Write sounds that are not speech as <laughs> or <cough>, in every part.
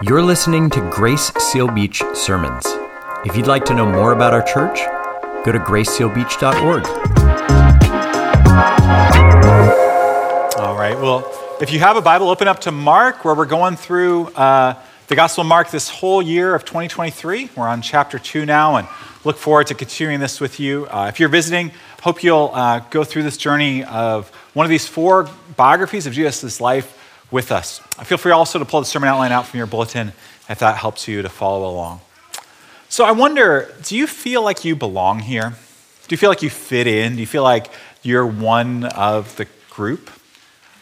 You're listening to Grace Seal Beach Sermons. If you'd like to know more about our church, go to gracesealbeach.org. All right. Well, if you have a Bible, open up to Mark, where we're going through uh, the Gospel of Mark this whole year of 2023. We're on chapter 2 now and look forward to continuing this with you. Uh, if you're visiting, hope you'll uh, go through this journey of one of these four biographies of Jesus' life with us. Feel free also to pull the sermon outline out from your bulletin if that helps you to follow along. So I wonder do you feel like you belong here? Do you feel like you fit in? Do you feel like you're one of the group?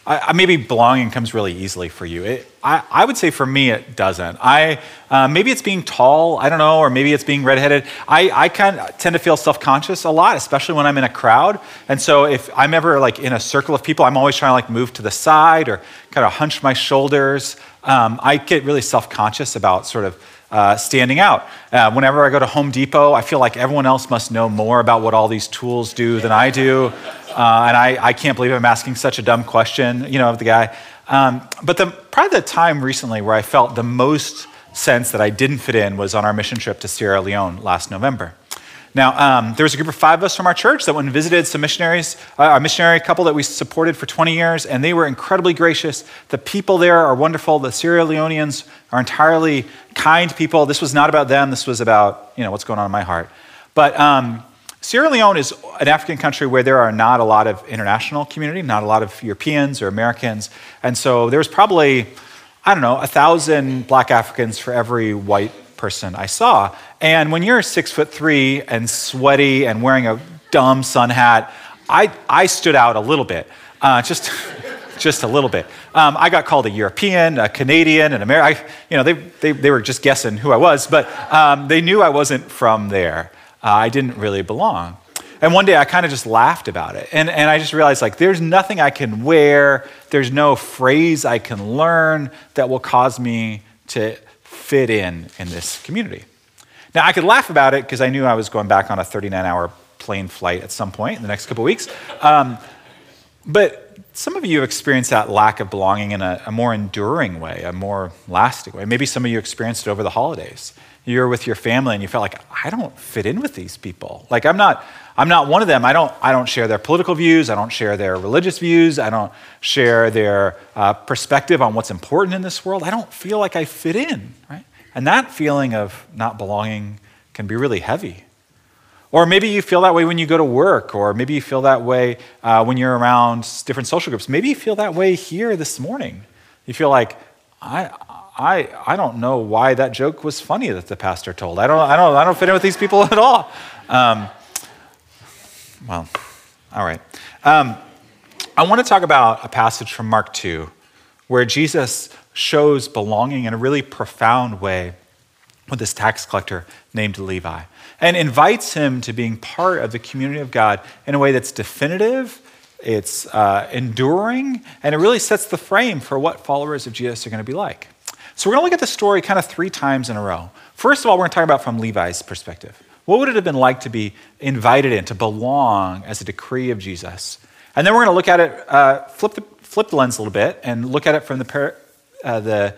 I, maybe belonging comes really easily for you. It, I, I, would say for me, it doesn't. I, uh, maybe it's being tall, I don't know, or maybe it's being redheaded. I, I kind of tend to feel self conscious a lot, especially when I'm in a crowd. And so if I'm ever like in a circle of people, I'm always trying to like move to the side or kind of hunch my shoulders. Um, I get really self conscious about sort of uh, standing out. Uh, whenever I go to Home Depot, I feel like everyone else must know more about what all these tools do than I do. Uh, and I, I can't believe I'm asking such a dumb question, you know, of the guy. Um, but the, probably the time recently where I felt the most sense that I didn't fit in was on our mission trip to Sierra Leone last November. Now, um, there was a group of five of us from our church that went and visited some missionaries, uh, a missionary couple that we supported for 20 years, and they were incredibly gracious. The people there are wonderful. The Sierra Leoneans are entirely kind people. This was not about them. This was about, you know, what's going on in my heart. But um, Sierra Leone is an African country where there are not a lot of international community, not a lot of Europeans or Americans. And so there's probably, I don't know, a thousand black Africans for every white person I saw. And when you're six foot three and sweaty and wearing a dumb sun hat, I, I stood out a little bit, uh, just, <laughs> just a little bit. Um, I got called a European, a Canadian, an American. You know, they, they, they were just guessing who I was, but um, they knew I wasn't from there uh, I didn't really belong. And one day I kind of just laughed about it. And, and I just realized like, there's nothing I can wear, there's no phrase I can learn that will cause me to fit in in this community. Now, I could laugh about it because I knew I was going back on a 39 hour plane flight at some point in the next couple weeks. Um, but some of you experienced that lack of belonging in a, a more enduring way, a more lasting way. Maybe some of you experienced it over the holidays you're with your family and you felt like I don't fit in with these people. Like I'm not I'm not one of them. I don't I don't share their political views. I don't share their religious views. I don't share their uh, perspective on what's important in this world. I don't feel like I fit in, right? And that feeling of not belonging can be really heavy. Or maybe you feel that way when you go to work, or maybe you feel that way uh, when you're around different social groups. Maybe you feel that way here this morning. You feel like, I, I, I don't know why that joke was funny that the pastor told. I don't, I don't, I don't fit in with these people at all. Um, well, all right. Um, I want to talk about a passage from Mark 2 where Jesus shows belonging in a really profound way with this tax collector named Levi and invites him to being part of the community of God in a way that's definitive, it's uh, enduring, and it really sets the frame for what followers of Jesus are going to be like. So we're going to look at the story kind of three times in a row. First of all, we're going to talk about from Levi's perspective. What would it have been like to be invited in, to belong as a decree of Jesus? And then we're going to look at it, uh, flip, the, flip the lens a little bit, and look at it from the, per, uh, the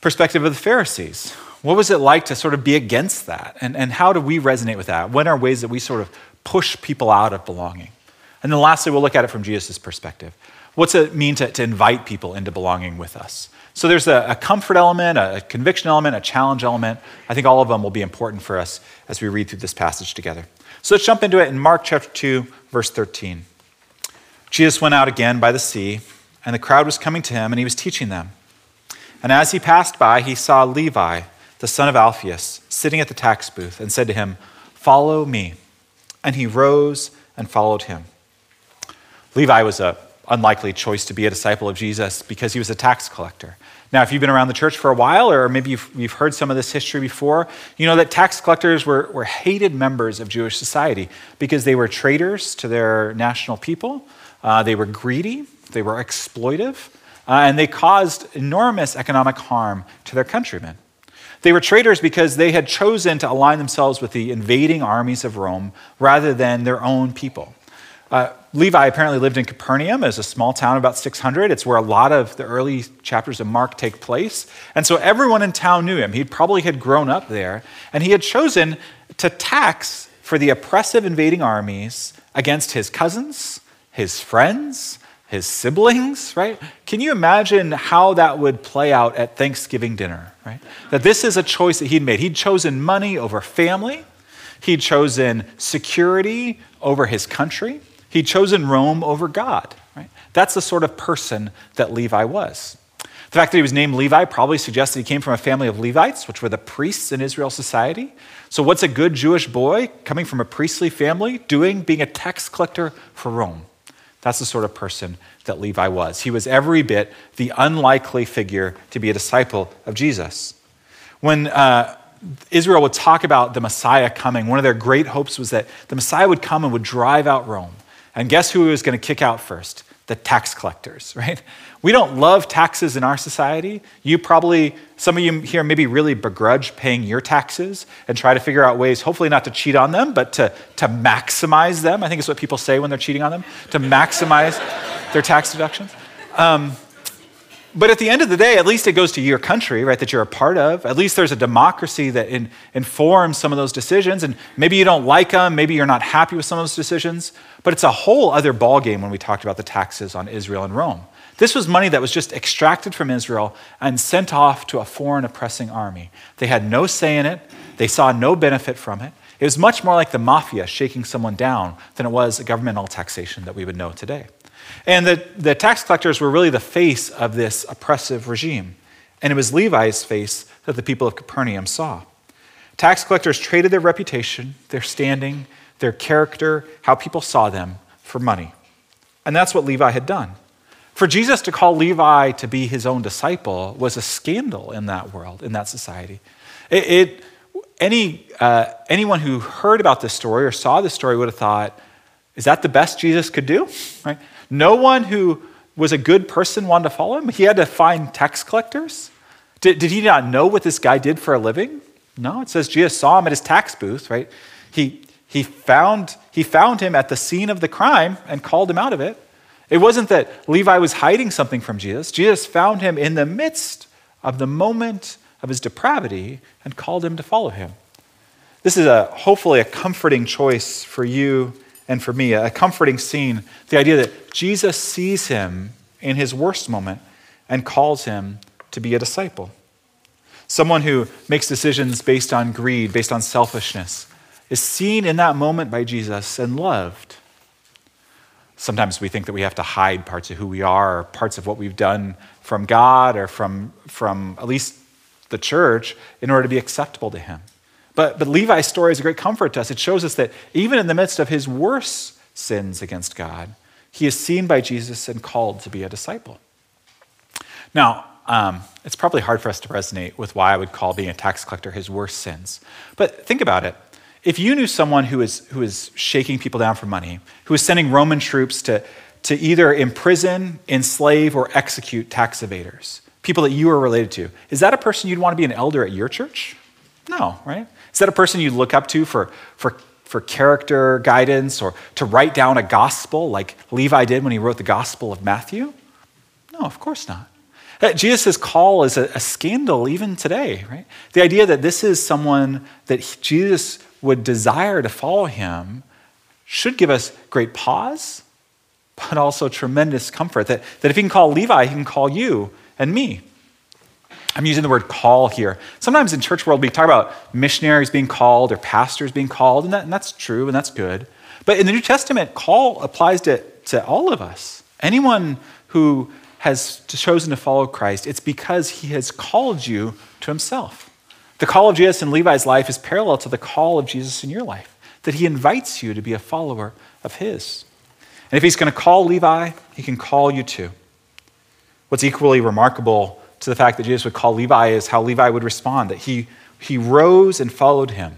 perspective of the Pharisees. What was it like to sort of be against that? And, and how do we resonate with that? What are ways that we sort of push people out of belonging? And then lastly, we'll look at it from Jesus' perspective. What's it mean to, to invite people into belonging with us? So there's a, a, comfort element, a conviction element, a challenge element. I think all of them will be important for us as we read through this passage together. So let's jump into it in Mark chapter 2, verse 13. Jesus went out again by the sea, and the crowd was coming to him, and he was teaching them. And as he passed by, he saw Levi, the son of Alphaeus, sitting at the tax booth, and said to him, Follow me. And he rose and followed him. Levi was a unlikely choice to be a disciple of Jesus because he was a tax collector. Now, if you've been around the church for a while, or maybe you've, you've heard some of this history before, you know that tax collectors were, were hated members of Jewish society because they were traitors to their national people, uh, they were greedy, they were exploitive, uh, and they caused enormous economic harm to their countrymen. They were traitors because they had chosen to align themselves with the invading armies of Rome rather than their own people. Uh, Levi apparently lived in Capernaum as a small town, about 600. It's where a lot of the early chapters of Mark take place. And so everyone in town knew him. He probably had grown up there. And he had chosen to tax for the oppressive invading armies against his cousins, his friends, his siblings, right? Can you imagine how that would play out at Thanksgiving dinner, right? That this is a choice that he'd made. He'd chosen money over family, he'd chosen security over his country, he'd chosen Rome over God, right? That's the sort of person that Levi was. The fact that he was named Levi probably suggests that he came from a family of Levites, which were the priests in Israel society. So, what's a good Jewish boy coming from a priestly family doing being a tax collector for Rome? That's the sort of person that Levi was. He was every bit the unlikely figure to be a disciple of Jesus. When uh, Israel would talk about the Messiah coming, one of their great hopes was that the Messiah would come and would drive out Rome. And guess who he was going to kick out first? The tax collectors, <laughs> right? We don't love taxes in our society. You probably, some of you here maybe really begrudge paying your taxes and try to figure out ways, hopefully not to cheat on them, but to, to maximize them. I think is what people say when they're cheating on them, to maximize their tax deductions. Um, but at the end of the day, at least it goes to your country, right, that you're a part of. At least there's a democracy that in, informs some of those decisions. And maybe you don't like them, maybe you're not happy with some of those decisions. But it's a whole other ballgame when we talked about the taxes on Israel and Rome. This was money that was just extracted from Israel and sent off to a foreign oppressing army. They had no say in it, they saw no benefit from it. It was much more like the mafia shaking someone down than it was a governmental taxation that we would know today. And the, the tax collectors were really the face of this oppressive regime. And it was Levi's face that the people of Capernaum saw. Tax collectors traded their reputation, their standing, their character, how people saw them for money. And that's what Levi had done. For Jesus to call Levi to be his own disciple was a scandal in that world, in that society. It, it any, uh, anyone who heard about this story or saw this story would have thought, is that the best Jesus could do? <laughs> Right? No one who was a good person wanted to follow him. He had to find tax collectors. Did, did he not know what this guy did for a living? No, it says Jesus saw him at his tax booth, right? He, he, found, he found him at the scene of the crime and called him out of it. It wasn't that Levi was hiding something from Jesus. Jesus found him in the midst of the moment of his depravity and called him to follow him. This is a hopefully a comforting choice for you and for me, a comforting scene. The idea that Jesus sees him in his worst moment and calls him to be a disciple. Someone who makes decisions based on greed, based on selfishness, is seen in that moment by Jesus and loved sometimes we think that we have to hide parts of who we are or parts of what we've done from God or from, from at least the church in order to be acceptable to Him. But, but Levi's story is a great comfort to us. It shows us that even in the midst of his worst sins against God, he is seen by Jesus and called to be a disciple. Now, um, it's probably hard for us to resonate with why I would call being a tax collector his worst sins. But think about it if you knew someone who is, who is shaking people down for money, who is sending Roman troops to, to either imprison, enslave, or execute tax evaders, people that you are related to, is that a person you'd want to be an elder at your church? No, right? Is that a person you look up to for, for, for character guidance or to write down a gospel like Levi did when he wrote the Gospel of Matthew? No, of course not. Uh, Jesus' call is a, a, scandal even today, right? The idea that this is someone that Jesus would desire to follow him should give us great pause, but also tremendous comfort that, that if he can call Levi, he can call you and me. I'm using the word call here. Sometimes in church world, we talk about missionaries being called or pastors being called, and, that, and that's true and that's good. But in the New Testament, call applies to, to all of us. Anyone who has chosen to follow Christ, it's because he has called you to himself. The call of Jesus in Levi's life is parallel to the call of Jesus in your life, that he invites you to be a follower of his. And if he's going to call Levi, he can call you too. What's equally remarkable to the fact that Jesus would call Levi is how Levi would respond, that he, he rose and followed him.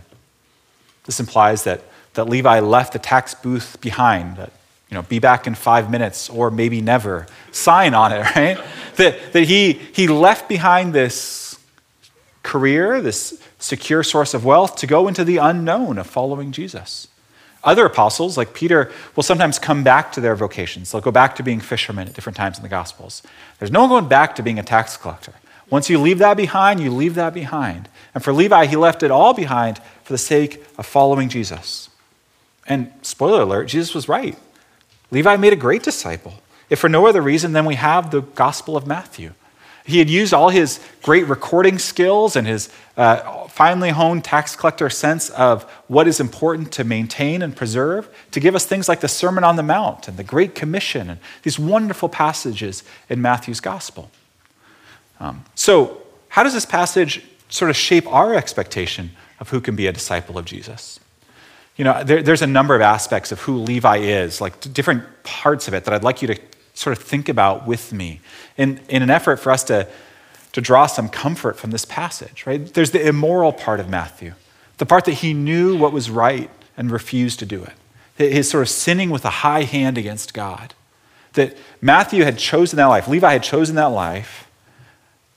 This implies that, that Levi left the tax booth behind, that, you know, be back in five minutes or maybe never. Sign on it, <laughs> right? that, that he, he left behind this career, this secure source of wealth, to go into the unknown of following Jesus. Other apostles, like Peter, will sometimes come back to their vocations. They'll go back to being fishermen at different times in the Gospels. There's no one going back to being a tax collector. Once you leave that behind, you leave that behind. And for Levi, he left it all behind for the sake of following Jesus. And spoiler alert, Jesus was right. Levi made a great disciple. If for no other reason, than we have the Gospel of Matthew. He had used all his great recording skills and his uh, finely honed tax collector sense of what is important to maintain and preserve to give us things like the Sermon on the Mount and the Great Commission and these wonderful passages in Matthew's Gospel. Um, so, how does this passage sort of shape our expectation of who can be a disciple of Jesus? You know, there, there's a number of aspects of who Levi is, like different parts of it that I'd like you to sort of think about with me in, in an effort for us to, to draw some comfort from this passage, right? There's the immoral part of Matthew, the part that he knew what was right and refused to do it, his sort of sinning with a high hand against God. That Matthew had chosen that life, Levi had chosen that life,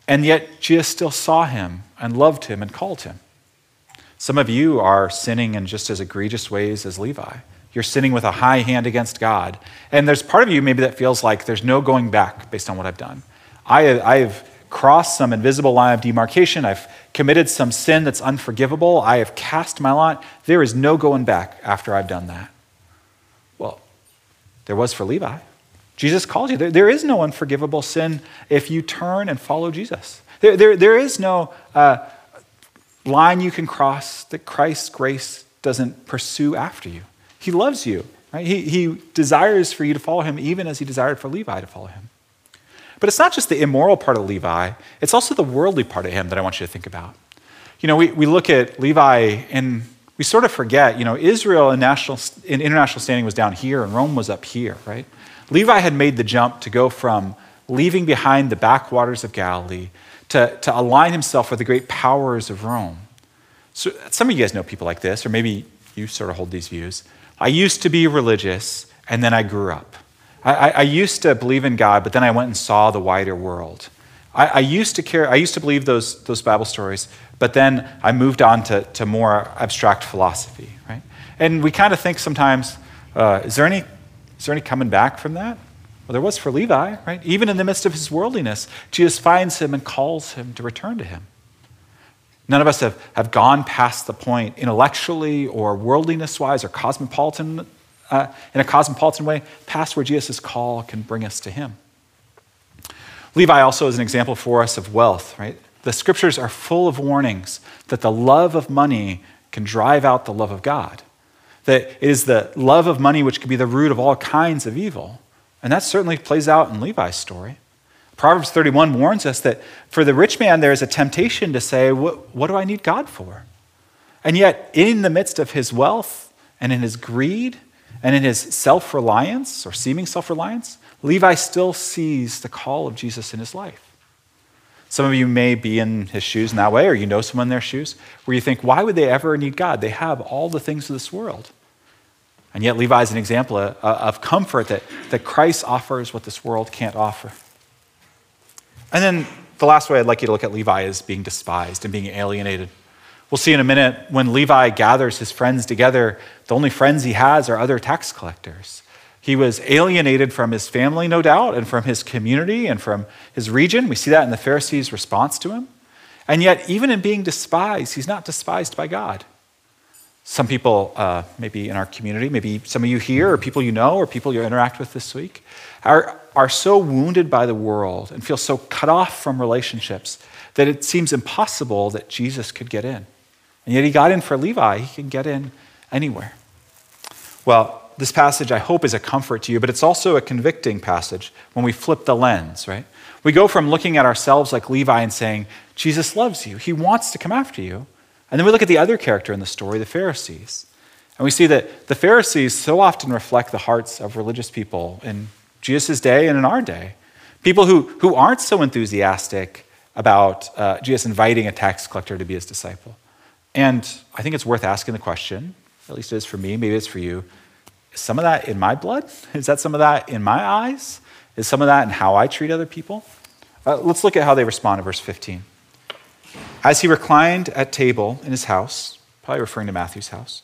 and yet Jesus still saw him and loved him and called him. Some of you are sinning in just as egregious ways as Levi. You're sinning with a high hand against God. And there's part of you maybe that feels like there's no going back based on what I've done. I have crossed some invisible line of demarcation. I've committed some sin that's unforgivable. I have cast my lot. There is no going back after I've done that. Well, there was for Levi. Jesus calls you. There, there is no unforgivable sin if you turn and follow Jesus. There, there, there is no uh, line you can cross that Christ's grace doesn't pursue after you. He loves you. Right? He, he desires for you to follow him, even as he desired for Levi to follow him. But it's not just the immoral part of Levi, it's also the worldly part of him that I want you to think about. You know, we, we look at Levi and we sort of forget, you know, Israel in, national, in international standing was down here and Rome was up here, right? Levi had made the jump to go from leaving behind the backwaters of Galilee to, to align himself with the great powers of Rome. So some of you guys know people like this, or maybe you sort of hold these views. I used to be religious, and then I grew up. I, I, used to believe in God, but then I went and saw the wider world. I, I, used to care, I used to believe those, those Bible stories, but then I moved on to, to more abstract philosophy, right? And we kind of think sometimes, uh, is, there any, is there any coming back from that? Well, there was for Levi, right? Even in the midst of his worldliness, Jesus finds him and calls him to return to him. None of us have, have gone past the point intellectually or worldliness wise or cosmopolitan, uh, in a cosmopolitan way, past where Jesus' call can bring us to him. Levi also is an example for us of wealth, right? The scriptures are full of warnings that the love of money can drive out the love of God. That it is the love of money which can be the root of all kinds of evil. And that certainly plays out in Levi's story. Proverbs 31 warns us that for the rich man, there is a temptation to say, what, what do I need God for? And yet, in the midst of his wealth and in his greed and in his self reliance or seeming self reliance, Levi still sees the call of Jesus in his life. Some of you may be in his shoes in that way, or you know someone in their shoes, where you think, why would they ever need God? They have all the things of this world. And yet, Levi is an example uh, of comfort that, that Christ offers what this world can't offer. And then the last way I'd like you to look at Levi is being despised and being alienated. We'll see in a minute when Levi gathers his friends together, the only friends he has are other tax collectors. He was alienated from his family, no doubt, and from his community and from his region. We see that in the Pharisees' response to him. And yet, even in being despised, he's not despised by God. Some people, uh, maybe in our community, maybe some of you here, or people you know, or people you interact with this week, are, are so wounded by the world and feel so cut off from relationships that it seems impossible that Jesus could get in. And yet he got in for Levi, he can get in anywhere. Well, this passage, I hope, is a comfort to you, but it's also a convicting passage when we flip the lens, right? We go from looking at ourselves like Levi and saying, Jesus loves you, he wants to come after you. And then we look at the other character in the story, the Pharisees. And we see that the Pharisees so often reflect the hearts of religious people in Jesus' day and in our day. People who, who aren't so enthusiastic about uh, Jesus inviting a tax collector to be his disciple. And I think it's worth asking the question, at least it is for me, maybe it's for you. Is some of that in my blood? <laughs> Is that some of that in my eyes? Is some of that in how I treat other people? Uh, let's look at how they respond in verse 15. As he reclined at table in his house, probably referring to Matthew's house,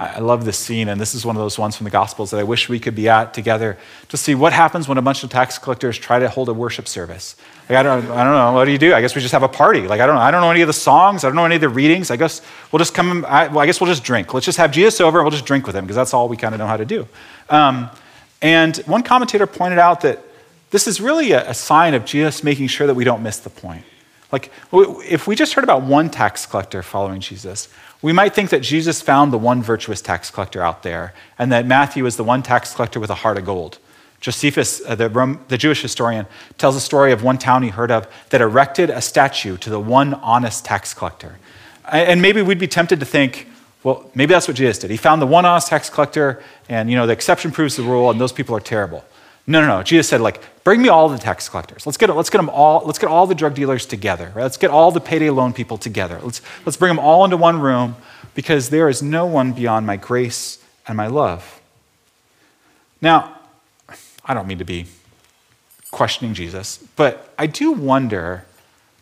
I love this scene, and this is one of those ones from the Gospels that I wish we could be at together to see what happens when a bunch of tax collectors try to hold a worship service. Like, I, don't, I don't know, what do you do? I guess we just have a party. Like, I don't, know I don't know any of the songs, I don't know any of the readings. I guess we'll just come, I, well, I guess we'll just drink. Let's just have Jesus over and we'll just drink with him, because that's all we kind of know how to do. Um, and one commentator pointed out that this is really a, a sign of Jesus making sure that we don't miss the point. Like, if we just heard about one tax collector following Jesus, we might think that Jesus found the one virtuous tax collector out there, and that Matthew is the one tax collector with a heart of gold. Josephus, uh, the, Rome, the Jewish historian, tells a story of one town he heard of that erected a statue to the one honest tax collector. And maybe we'd be tempted to think, well, maybe that's what Jesus did. He found the one honest tax collector, and you know the exception proves the rule, and those people are terrible. No, no, no. Jesus said, like, bring me all the tax collectors. Let's get, let's get them all, let's get all the drug dealers together. Right? Let's get all the payday loan people together. Let's, let's bring them all into one room because there is no one beyond my grace and my love. Now, I don't mean to be questioning Jesus, but I do wonder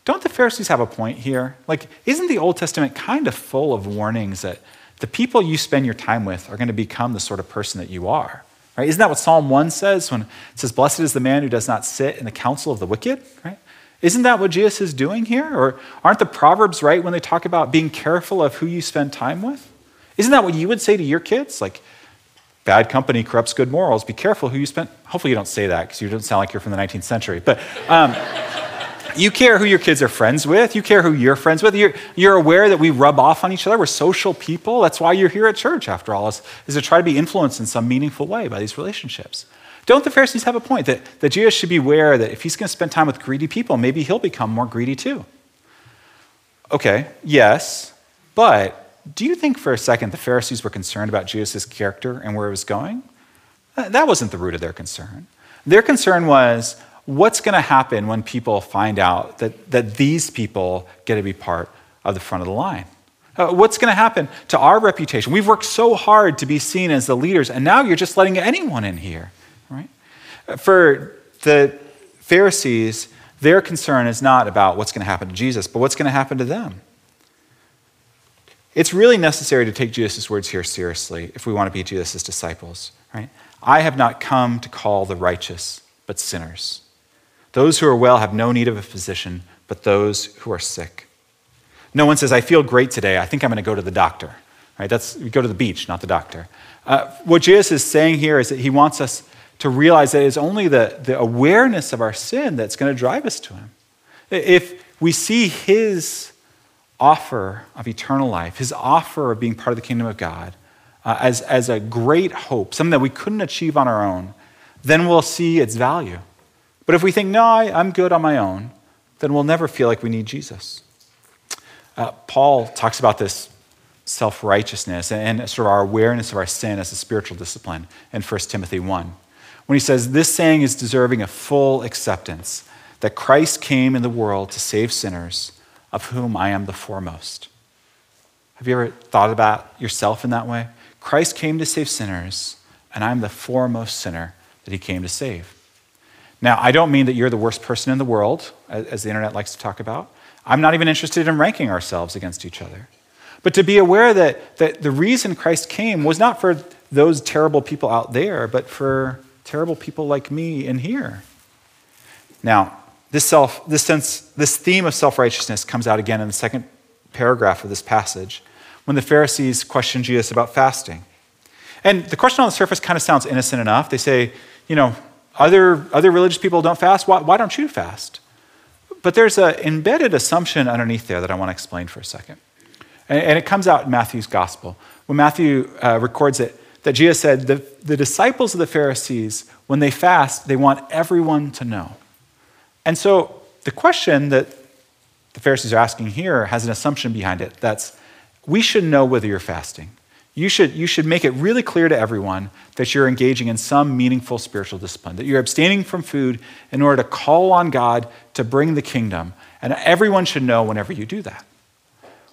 don't the Pharisees have a point here? Like, isn't the Old Testament kind of full of warnings that the people you spend your time with are going to become the sort of person that you are? Right? Isn't that what Psalm 1 says when it says, Blessed is the man who does not sit in the counsel of the wicked? Right? Isn't that what Jesus is doing here? Or aren't the Proverbs right when they talk about being careful of who you spend time with? Isn't that what you would say to your kids? Like, bad company corrupts good morals. Be careful who you spend. Hopefully, you don't say that because you don't sound like you're from the 19th century. But um, you care who your kids are friends with. You care who you're friends with. You're, you're aware that we rub off on each other. We're social people. That's why you're here at church, after all, is, is to try to be influenced in some meaningful way by these relationships. Don't the Pharisees have a point that, that Jesus should be aware that if he's going to spend time with greedy people, maybe he'll become more greedy too? Okay, yes, but do you think for a second the Pharisees were concerned about Jesus' character and where he was going? That wasn't the root of their concern. Their concern was what's going to happen when people find out that, that these people get to be part of the front of the line? Uh, what's going to happen to our reputation? We've worked so hard to be seen as the leaders, and now you're just letting anyone in here, right? For the Pharisees, their concern is not about what's going to happen to Jesus, but what's going to happen to them. It's really necessary to take Jesus' words here seriously if we want to be Jesus' disciples, right? I have not come to call the righteous, but sinners. Those who are well have no need of a physician, but those who are sick. No one says, I feel great today. I think I'm going to go to the doctor. Right? That's, go to the beach, not the doctor. Uh, what Jesus is saying here is that he wants us to realize that it's only the, the awareness of our sin that's going to drive us to him. If we see his offer of eternal life, his offer of being part of the kingdom of God, uh, as, as a great hope, something that we couldn't achieve on our own, then we'll see its value. But if we think, no, I, am good on my own, then we'll never feel like we need Jesus. Uh, Paul talks about this self righteousness and, and sort of our awareness of our sin as a spiritual discipline in 1 Timothy 1. When he says, This saying is deserving of full acceptance that Christ came in the world to save sinners, of whom I am the foremost. Have you ever thought about yourself in that way? Christ came to save sinners, and I'm the foremost sinner that he came to save. Now, I don't mean that you're the worst person in the world, as the internet likes to talk about. I'm not even interested in ranking ourselves against each other. But to be aware that, that the reason Christ came was not for those terrible people out there, but for terrible people like me in here. Now, this, self, this, sense, this theme of self righteousness comes out again in the second paragraph of this passage when the Pharisees question Jesus about fasting. And the question on the surface kind of sounds innocent enough. They say, you know, other, other religious people don't fast. Why, why don't you fast? But there's an embedded assumption underneath there that I want to explain for a second. And, and it comes out in Matthew's gospel. When Matthew uh, records it, that Jesus said, the, the disciples of the Pharisees, when they fast, they want everyone to know. And so the question that the Pharisees are asking here has an assumption behind it that's we should know whether you're fasting. You should, you should make it really clear to everyone that you're engaging in some meaningful spiritual discipline, that you're abstaining from food in order to call on God to bring the kingdom. And everyone should know whenever you do that.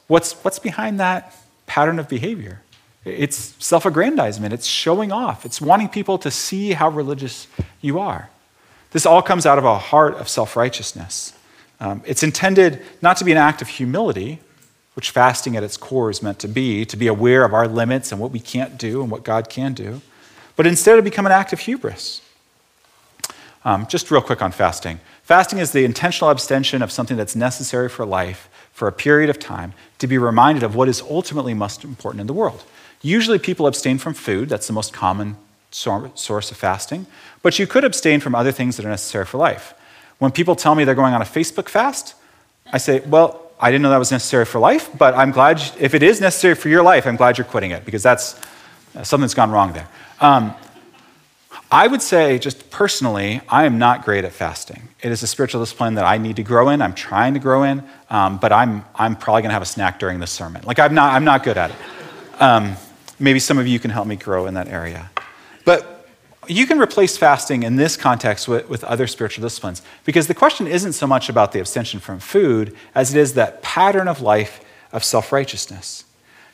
What's, what's behind that pattern of behavior? It's self aggrandizement, it's showing off, it's wanting people to see how religious you are. This all comes out of a heart of self righteousness. Um, it's intended not to be an act of humility, which fasting at its core is meant to be, to be aware of our limits and what we can't do and what God can do, but instead to become an act of hubris. Um, just real quick on fasting. Fasting is the intentional abstention of something that's necessary for life for a period of time to be reminded of what is ultimately most important in the world. Usually, people abstain from food, that's the most common source of fasting, but you could abstain from other things that are necessary for life. When people tell me they're going on a Facebook fast, I say, well, I didn't know that was necessary for life, but I'm glad, if it is necessary for your life, I'm glad you're quitting it because that's something's gone wrong there. Um, I would say, just personally, I am not great at fasting. It is a spiritual discipline that I need to grow in. I'm trying to grow in, um, but I'm, I'm probably going to have a snack during this sermon. Like, I'm not, I'm not good at it. Um, maybe some of you can help me grow in that area. But you can replace fasting in this context with, with, other spiritual disciplines because the question isn't so much about the abstention from food as it is that pattern of life of self righteousness.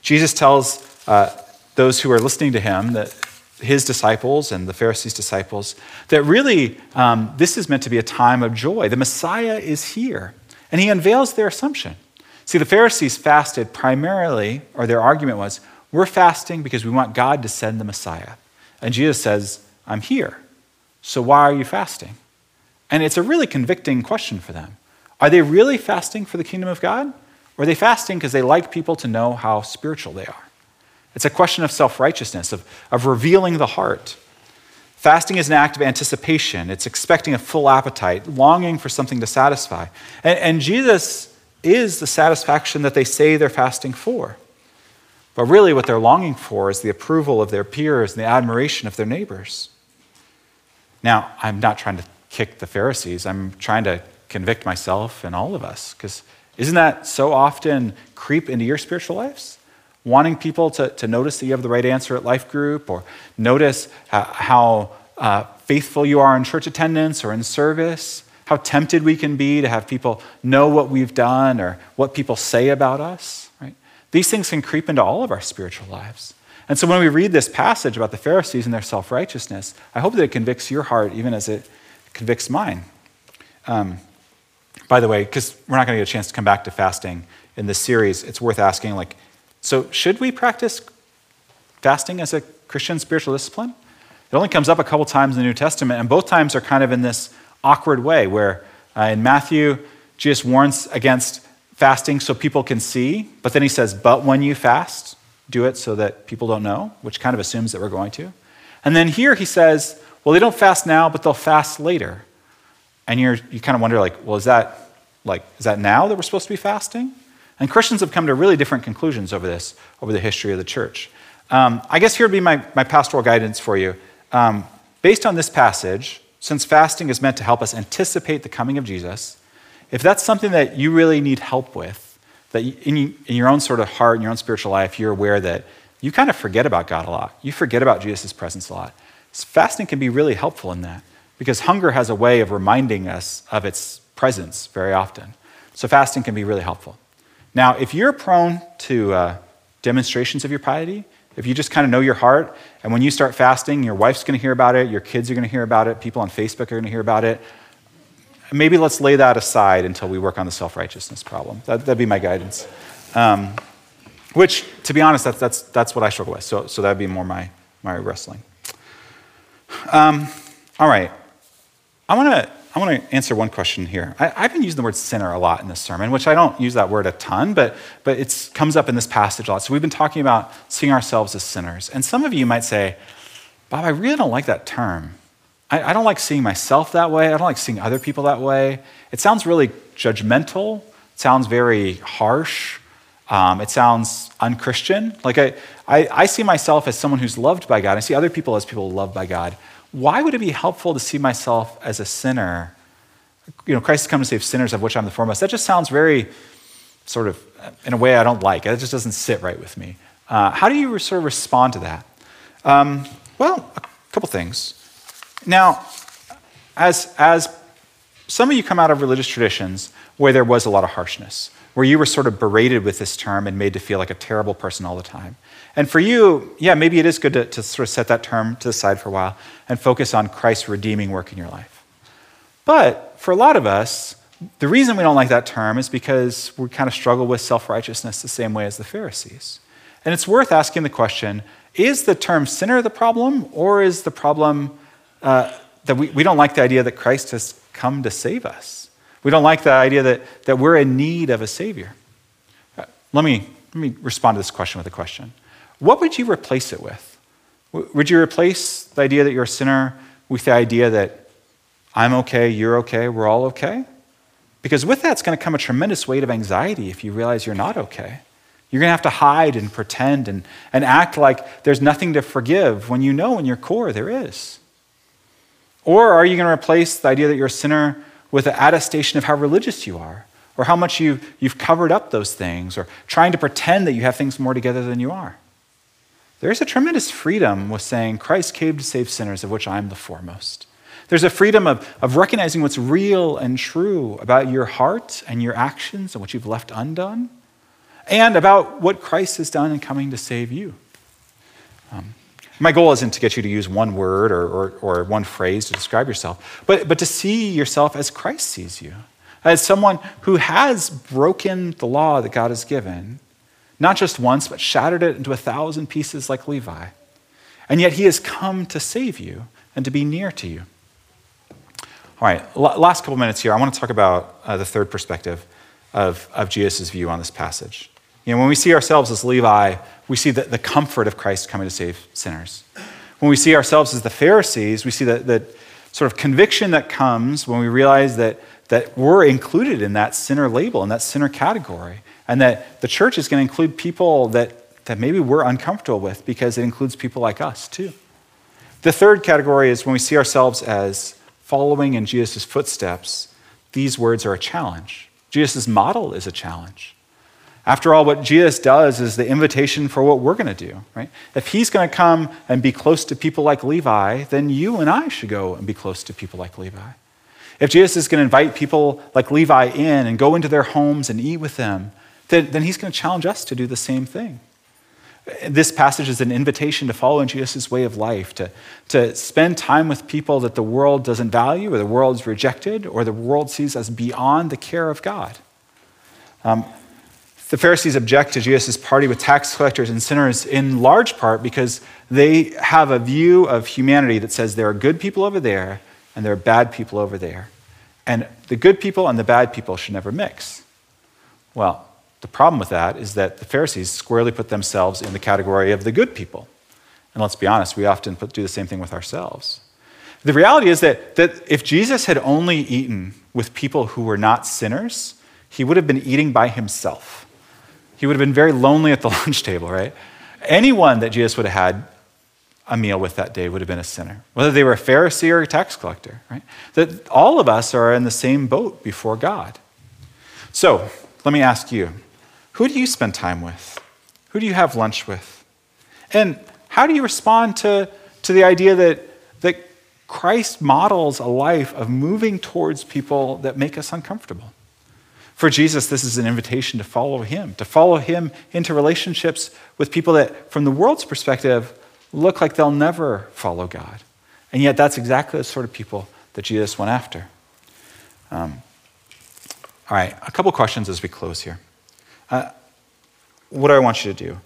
Jesus tells uh, those who are listening to him, that his disciples and the Pharisees' disciples, that really um, this is meant to be a time of joy. The Messiah is here. And he unveils their assumption. See, the Pharisees fasted primarily, or their argument was, we're fasting because we want God to send the Messiah. And Jesus says, I'm here. So why are you fasting? And it's a really convicting question for them. Are they really fasting for the kingdom of God? Or are they fasting because they like people to know how spiritual they are? It's a question of self righteousness, of, of revealing the heart. Fasting is an act of anticipation, it's expecting a full appetite, longing for something to satisfy. And, and Jesus is the satisfaction that they say they're fasting for. But really, what they're longing for is the approval of their peers and the admiration of their neighbors. Now, I'm not trying to kick the Pharisees, I'm trying to convict myself and all of us, because isn't that so often creep into your spiritual lives? Wanting people to, to notice that you have the right answer at life group, or notice how, how uh, faithful you are in church attendance or in service, how tempted we can be to have people know what we've done or what people say about us, right? These things can creep into all of our spiritual lives. And so when we read this passage about the Pharisees and their self righteousness, I hope that it convicts your heart even as it convicts mine. Um, by the way, because we're not going to get a chance to come back to fasting in this series, it's worth asking, like, so should we practice fasting as a Christian spiritual discipline? It only comes up a couple times in the New Testament, and both times are kind of in this awkward way where uh, in Matthew, Jesus warns against fasting so people can see, but then he says, but when you fast, do it so that people don't know, which kind of assumes that we're going to. And then here he says, well, they don't fast now, but they'll fast later. And you're, you kind of wonder, like, well, is that like is that now that we're supposed to be fasting? And Christians have come to really different conclusions over this, over the history of the church. Um, I guess here would be my, my pastoral guidance for you. Um, based on this passage, since fasting is meant to help us anticipate the coming of Jesus, if that's something that you really need help with, that in, your own sort of heart, in your own spiritual life, you're aware that you kind of forget about God a lot. You forget about Jesus' presence a lot. Fasting can be really helpful in that because hunger has a way of reminding us of its presence very often. So fasting can be really helpful. Now, if you're prone to uh, demonstrations of your piety, if you just kind of know your heart, and when you start fasting, your wife's going to hear about it, your kids are going to hear about it, people on Facebook are going to hear about it, maybe let's lay that aside until we work on the self righteousness problem. That, would be my guidance. Um, which, to be honest, that's, that's, that's what I struggle with. So, so that would be more my, my wrestling. Um, all right. I want to I want to answer one question here. I, have been using the word sinner a lot in this sermon, which I don't use that word a ton, but, but it comes up in this passage a lot. So we've been talking about seeing ourselves as sinners. And some of you might say, Bob, I really don't like that term. I, I don't like seeing myself that way. I don't like seeing other people that way. It sounds really judgmental. It sounds very harsh. Um, it sounds unchristian. Like I, I, I, see myself as someone who's loved by God. I see other people as people loved by God. Why would it be helpful to see myself as a sinner? You know, Christ has come to save sinners, of which I'm the foremost. That just sounds very sort of, in a way I don't like. It just doesn't sit right with me. Uh, how do you sort of respond to that? Um, well, a couple things. Now, as, as some of you come out of religious traditions where there was a lot of harshness, where you were sort of berated with this term and made to feel like a terrible person all the time. And for you, yeah, maybe it is good to, to sort of set that term to the side for a while and focus on Christ's redeeming work in your life. But for a lot of us, the reason we don't like that term is because we kind of struggle with self righteousness the same way as the Pharisees. And it's worth asking the question is the term sinner the problem, or is the problem uh, that we, we don't like the idea that Christ has come to save us? We don't like the idea that, that we're in need of a Savior. Uh, let, me, let me respond to this question with a question. What would you replace it with? Would you replace the idea that you're a sinner with the idea that I'm okay, you're okay, we're all okay? Because with that, it's going to come a tremendous weight of anxiety if you realize you're not okay. You're going to have to hide and pretend and, and act like there's nothing to forgive when you know in your core there is. Or are you going to replace the idea that you're a sinner with an attestation of how religious you are, or how much you, you've covered up those things, or trying to pretend that you have things more together than you are? There's a tremendous freedom with saying, Christ came to save sinners, of which I'm the foremost. There's a freedom of, of recognizing what's real and true about your heart and your actions and what you've left undone, and about what Christ has done in coming to save you. Um, my goal isn't to get you to use one word or, or, or one phrase to describe yourself, but, but to see yourself as Christ sees you, as someone who has broken the law that God has given, not just once, but shattered it into a thousand pieces like Levi. And yet he has come to save you and to be near to you. All right, last couple minutes here, I want to talk about uh, the third perspective of, of Jesus' view on this passage. You know, when we see ourselves as Levi, we see the, the comfort of Christ coming to save sinners. When we see ourselves as the Pharisees, we see the, the sort of conviction that comes when we realize that, that we're included in that sinner label, in that sinner category, and that the church is going to include people that, that maybe we're uncomfortable with because it includes people like us too. The third category is when we see ourselves as following in Jesus' footsteps, these words are a challenge. Jesus' model is a challenge. After all, what Jesus does is the invitation for what we're going to do, right? If he's going to come and be close to people like Levi, then you and I should go and be close to people like Levi. If Jesus is going to invite people like Levi in and go into their homes and eat with them, then, then he's going to challenge us to do the same thing. This passage is an invitation to follow in Jesus' way of life, to, to spend time with people that the world doesn't value, or the world's rejected, or the world sees as beyond the care of God. Um, the Pharisees object to Jesus' party with tax collectors and sinners in large part because they have a view of humanity that says there are good people over there and there are bad people over there. And the good people and the bad people should never mix. Well, the problem with that is that the Pharisees squarely put themselves in the category of the good people. And let's be honest, we often put, do the same thing with ourselves. The reality is that, that if Jesus had only eaten with people who were not sinners, he would have been eating by himself. He would have been very lonely at the <laughs> lunch table, right? Anyone that Jesus would have had a meal with that day would have been a sinner, whether they were a Pharisee or a tax collector, right? That all of us are in the same boat before God. So let me ask you who do you spend time with? Who do you have lunch with? And how do you respond to, to the idea that, that Christ models a life of moving towards people that make us uncomfortable? For Jesus, this is an invitation to follow him, to follow him into relationships with people that, from the world's perspective, look like they'll never follow God. And yet, that's exactly the sort of people that Jesus went after. Um, all right, a couple questions as we close here. Uh, what do I want you to do?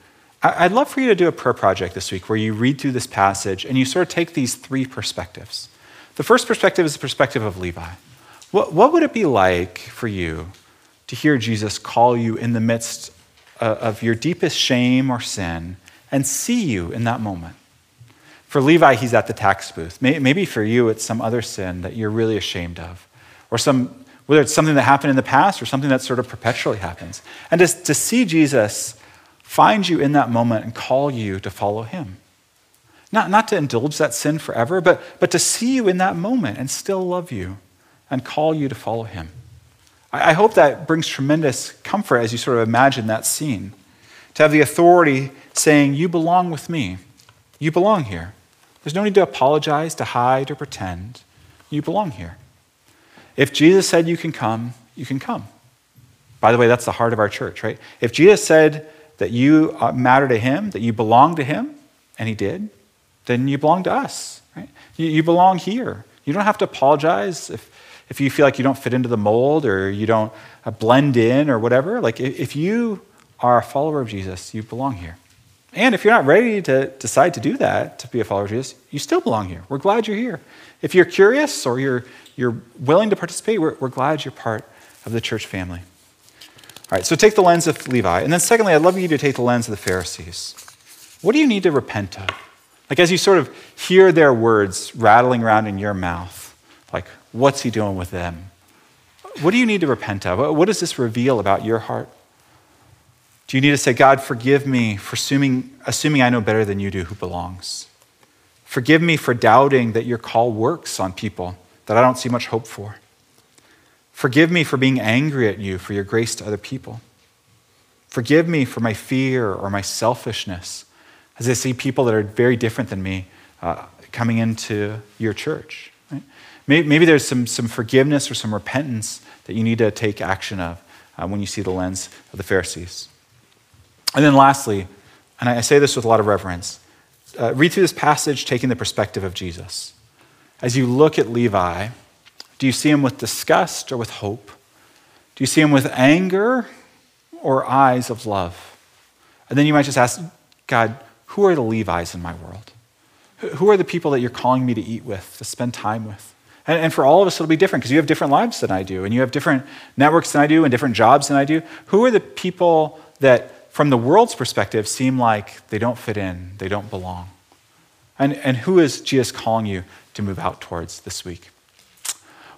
I'd love for you to do a prayer project this week where you read through this passage and you sort of take these three perspectives. The first perspective is the perspective of Levi. What, what would it be like for you to hear Jesus call you in the midst uh, of your deepest shame or sin and see you in that moment? For Levi, he's at the tax booth. Maybe for you, it's some other sin that you're really ashamed of, or some whether it's something that happened in the past or something that sort of perpetually happens. And to, to see Jesus find you in that moment and call you to follow him. Not, not to indulge that sin forever, but, but to see you in that moment and still love you and call you to follow him. I, hope that brings tremendous comfort as you sort of imagine that scene. To have the authority saying, You belong with me. You belong here. There's no need to apologize, to hide, or pretend. You belong here. If Jesus said you can come, you can come. By the way, that's the heart of our church, right? If Jesus said that you uh, matter to him, that you belong to him, and he did, then you belong to us, right? You, you belong here. You don't have to apologize if, if you feel like you don't fit into the mold or you don't uh, blend in or whatever. Like, if you are a follower of Jesus, you belong here. And if you're not ready to decide to do that, to be a follower of Jesus, you still belong here. We're glad you're here. If you're curious or you're, you're willing to participate, we're, we're glad you're part of the church family. All right, so take the lens of Levi. And then, secondly, I'd love you to take the lens of the Pharisees. What do you need to repent of? Like, as you sort of hear their words rattling around in your mouth, like, what's he doing with them? What do you need to repent of? What does this reveal about your heart? Do you need to say, God, forgive me for assuming, assuming I know better than you do who belongs? Forgive me for doubting that your call works on people that I don't see much hope for. Forgive me for being angry at you for your grace to other people. Forgive me for my fear or my selfishness as I see people that are very different than me uh, coming into your church. Maybe, there's some, some forgiveness or some repentance that you need to take action of uh, when you see the lens of the Pharisees. And then lastly, and I say this with a lot of reverence, uh, read through this passage taking the perspective of Jesus. As you look at Levi, do you see him with disgust or with hope? Do you see him with anger or eyes of love? And then you might just ask, God, who are the Levites in my world? Who are the people that you're calling me to eat with, to spend time with? And, and for all of us, it'll be different because you have different lives than I do, and you have different networks than I do, and different jobs than I do. Who are the people that, from the world's perspective, seem like they don't fit in, they don't belong? And, and who is Jesus calling you to move out towards this week?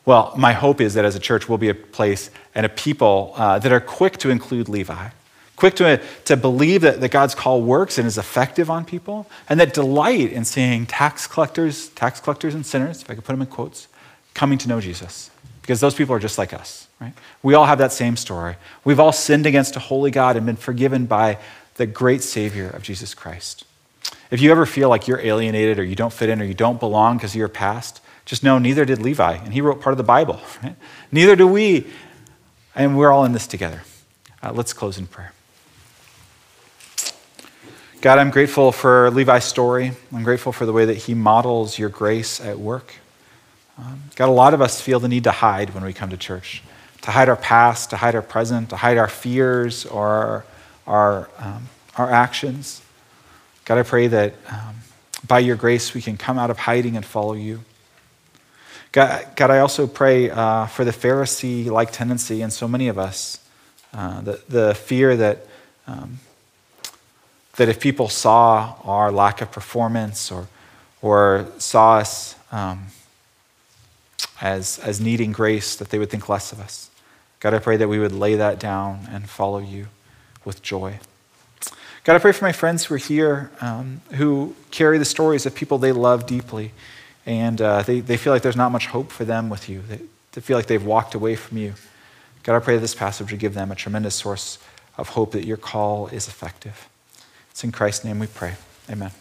Well, my hope is that as a church, we'll be a place and a people uh, that are quick to include Levi, quick to, to believe that, that God's call works and is effective on people, and that delight in seeing tax collectors, tax collectors and sinners, if I could put them in quotes, coming to know Jesus. Because those people are just like us, right? We all have that same story. We've all sinned against a holy God and been forgiven by the great Savior of Jesus Christ. If you ever feel like you're alienated or you don't fit in or you don't belong because of your past, just know neither did Levi, and he wrote part of the Bible. <laughs> Right? Neither do we, and we're all in this together. Uh, let's close in prayer. God, I'm grateful for Levi's story. I'm grateful for the way that he models your grace at work. Um, God, a lot of us feel the need to hide when we come to church, to hide our past, to hide our present, to hide our fears or our, um, our actions. God, I pray that um, by your grace we can come out of hiding and follow you. God, God I also pray uh, for the Pharisee like tendency in so many of us, uh, the, the fear that, um, that if people saw our lack of performance or, or saw us um, as, as needing grace, that they would think less of us. God, I pray that we would lay that down and follow you with joy. God, I pray for my friends who are here um, who carry the stories of people they love deeply and uh, they, they feel like there's not much hope for them with you. They, they feel like they've walked away from you. God, I pray that this passage would give them a tremendous source of hope that your call is effective. It's in Christ's name we pray. Amen.